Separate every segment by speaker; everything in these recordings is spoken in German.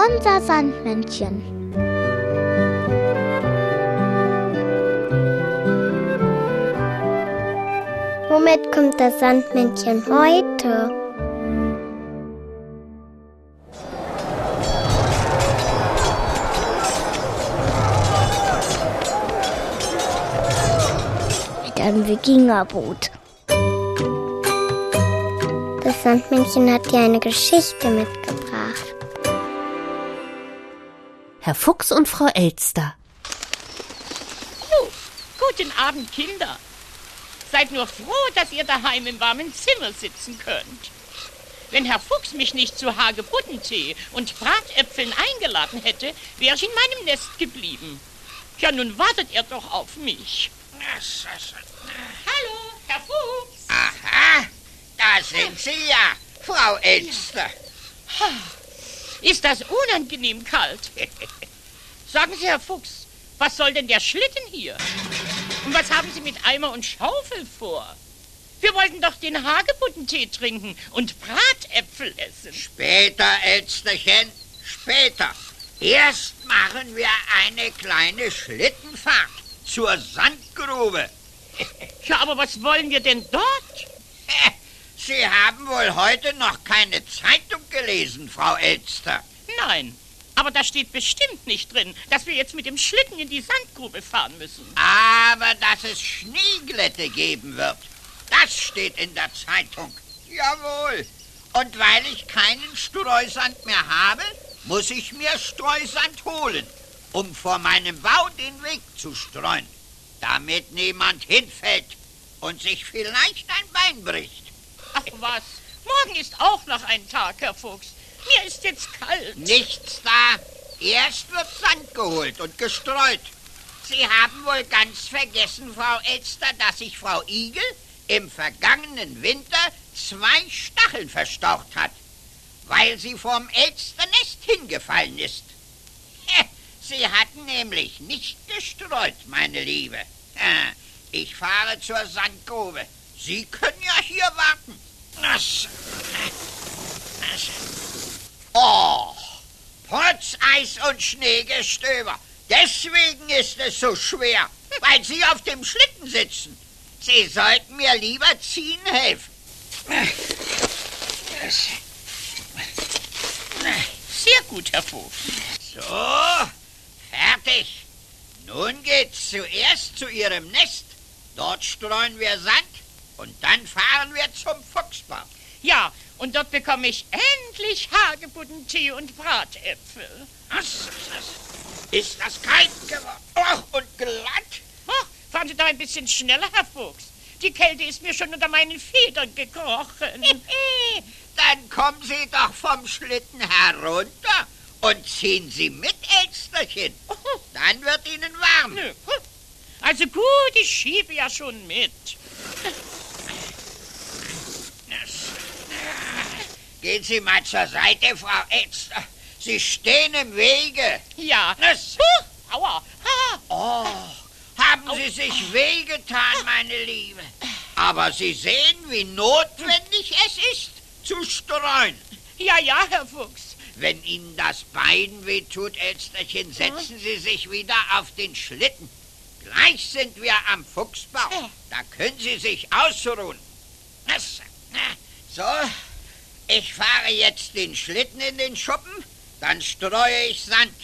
Speaker 1: Unser Sandmännchen. Womit kommt das Sandmännchen heute? Mit einem Wikingerboot. Das Sandmännchen hat dir eine Geschichte mitgebracht.
Speaker 2: Herr Fuchs und Frau Elster.
Speaker 3: Guten Abend, Kinder. Seid nur froh, dass ihr daheim im warmen Zimmer sitzen könnt. Wenn Herr Fuchs mich nicht zu Hagebuttentee und Bratäpfeln eingeladen hätte, wäre ich in meinem Nest geblieben. Ja, nun wartet er doch auf mich. Hallo, Herr Fuchs.
Speaker 4: Aha, da sind Sie ja, Frau Elster.
Speaker 3: Ist das unangenehm kalt? Sagen Sie, Herr Fuchs, was soll denn der Schlitten hier? Und was haben Sie mit Eimer und Schaufel vor? Wir wollten doch den Hagebuttentee trinken und Bratäpfel essen.
Speaker 4: Später, Elsterchen, später. Erst machen wir eine kleine Schlittenfahrt zur Sandgrube.
Speaker 3: Ja, aber was wollen wir denn dort?
Speaker 4: Sie haben wohl heute noch keine Zeitung gelesen, Frau Elster.
Speaker 3: Nein, aber da steht bestimmt nicht drin, dass wir jetzt mit dem Schlitten in die Sandgrube fahren müssen.
Speaker 4: Aber dass es Schneeglätte geben wird, das steht in der Zeitung. Jawohl. Und weil ich keinen Streusand mehr habe, muss ich mir Streusand holen, um vor meinem Bau den Weg zu streuen, damit niemand hinfällt und sich vielleicht ein Bein bricht.
Speaker 3: Ach was, morgen ist auch noch ein Tag, Herr Fuchs. Mir ist jetzt kalt.
Speaker 4: Nichts da. Erst wird Sand geholt und gestreut. Sie haben wohl ganz vergessen, Frau Elster, dass sich Frau Igel im vergangenen Winter zwei Stacheln verstaucht hat, weil sie vom Elsternest hingefallen ist. Sie hatten nämlich nicht gestreut, meine Liebe. Ich fahre zur Sandgrube. Sie können ja hier warten. Oh, Potzeis und Schneegestöber. Deswegen ist es so schwer, weil Sie auf dem Schlitten sitzen. Sie sollten mir lieber ziehen helfen.
Speaker 3: Sehr gut, Herr Fuchs.
Speaker 4: So, fertig. Nun geht's zuerst zu Ihrem Nest. Dort streuen wir Sand und dann fahren wir zum Fuchsbau.
Speaker 3: Ja, und dort bekomme ich endlich Hagebuttentee und Bratäpfel.
Speaker 4: Was? Ist das kalt geworden? Ach, und glatt?
Speaker 3: Ach, fahren Sie doch ein bisschen schneller, Herr Fuchs. Die Kälte ist mir schon unter meinen Federn gekrochen.
Speaker 4: Dann kommen Sie doch vom Schlitten herunter und ziehen Sie mit, Elsterchen. Dann wird Ihnen warm.
Speaker 3: Nö. Also gut, ich schiebe ja schon mit.
Speaker 4: Gehen Sie mal zur Seite, Frau Elster. Sie stehen im Wege.
Speaker 3: Ja.
Speaker 4: Das-
Speaker 3: Huh, aua.
Speaker 4: Oh, haben Sie sich wehgetan, meine Liebe. Aber Sie sehen, wie notwendig es ist, zu streuen.
Speaker 3: Ja, ja, Herr Fuchs.
Speaker 4: Wenn Ihnen das Bein wehtut, Elsterchen, setzen Sie sich wieder auf den Schlitten. Gleich sind wir am Fuchsbau.
Speaker 3: Ja.
Speaker 4: Da können Sie sich ausruhen. So, ich fahre jetzt den Schlitten in den Schuppen, dann streue ich Sand.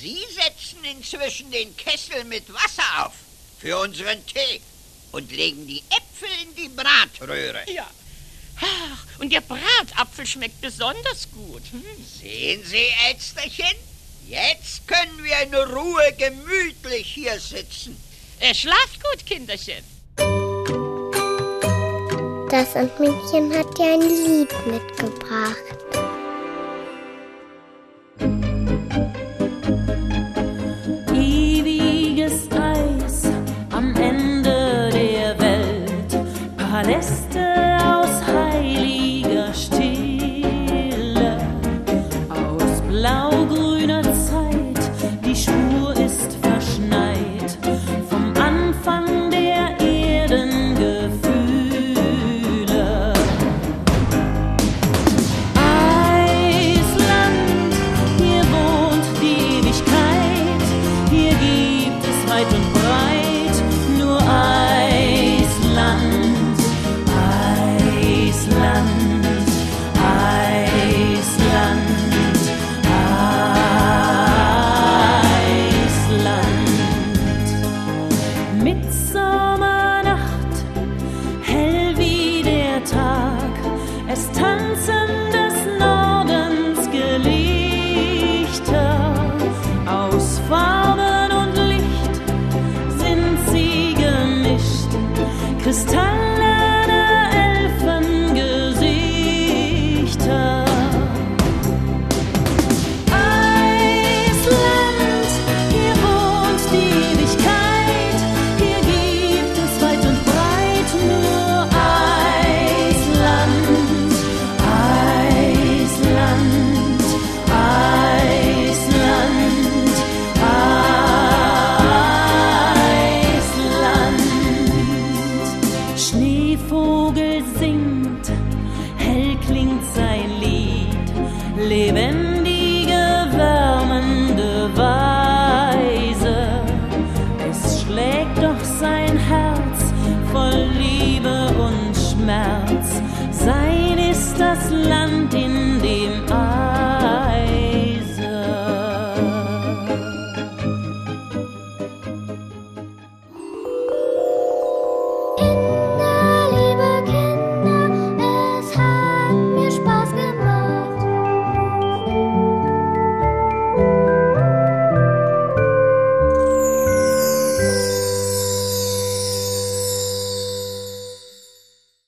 Speaker 4: Sie setzen inzwischen den Kessel mit Wasser auf für unseren Tee und legen die Äpfel in die Bratröhre.
Speaker 3: Ja. Ach, und der Bratapfel schmeckt besonders gut. Hm.
Speaker 4: Sehen Sie, Elsterchen? Jetzt können wir in Ruhe gemütlich hier sitzen.
Speaker 3: Äh, schlaft gut, Kinderchen.
Speaker 1: Das Sandmännchen hat dir ein Lied mitgebracht.
Speaker 5: as tons of